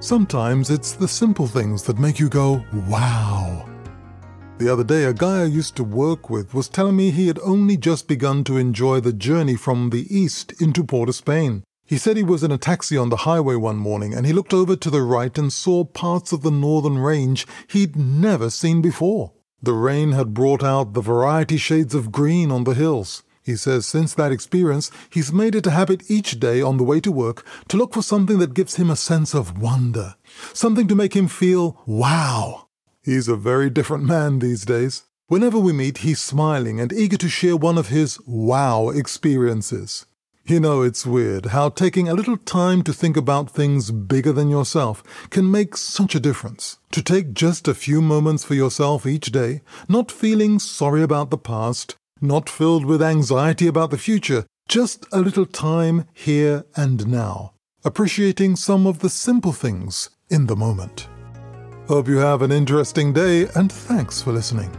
Sometimes it's the simple things that make you go, wow. The other day, a guy I used to work with was telling me he had only just begun to enjoy the journey from the east into Port of Spain. He said he was in a taxi on the highway one morning and he looked over to the right and saw parts of the northern range he'd never seen before. The rain had brought out the variety shades of green on the hills. He says since that experience, he's made it a habit each day on the way to work to look for something that gives him a sense of wonder, something to make him feel wow. He's a very different man these days. Whenever we meet, he's smiling and eager to share one of his wow experiences. You know, it's weird how taking a little time to think about things bigger than yourself can make such a difference. To take just a few moments for yourself each day, not feeling sorry about the past, not filled with anxiety about the future, just a little time here and now, appreciating some of the simple things in the moment. Hope you have an interesting day, and thanks for listening.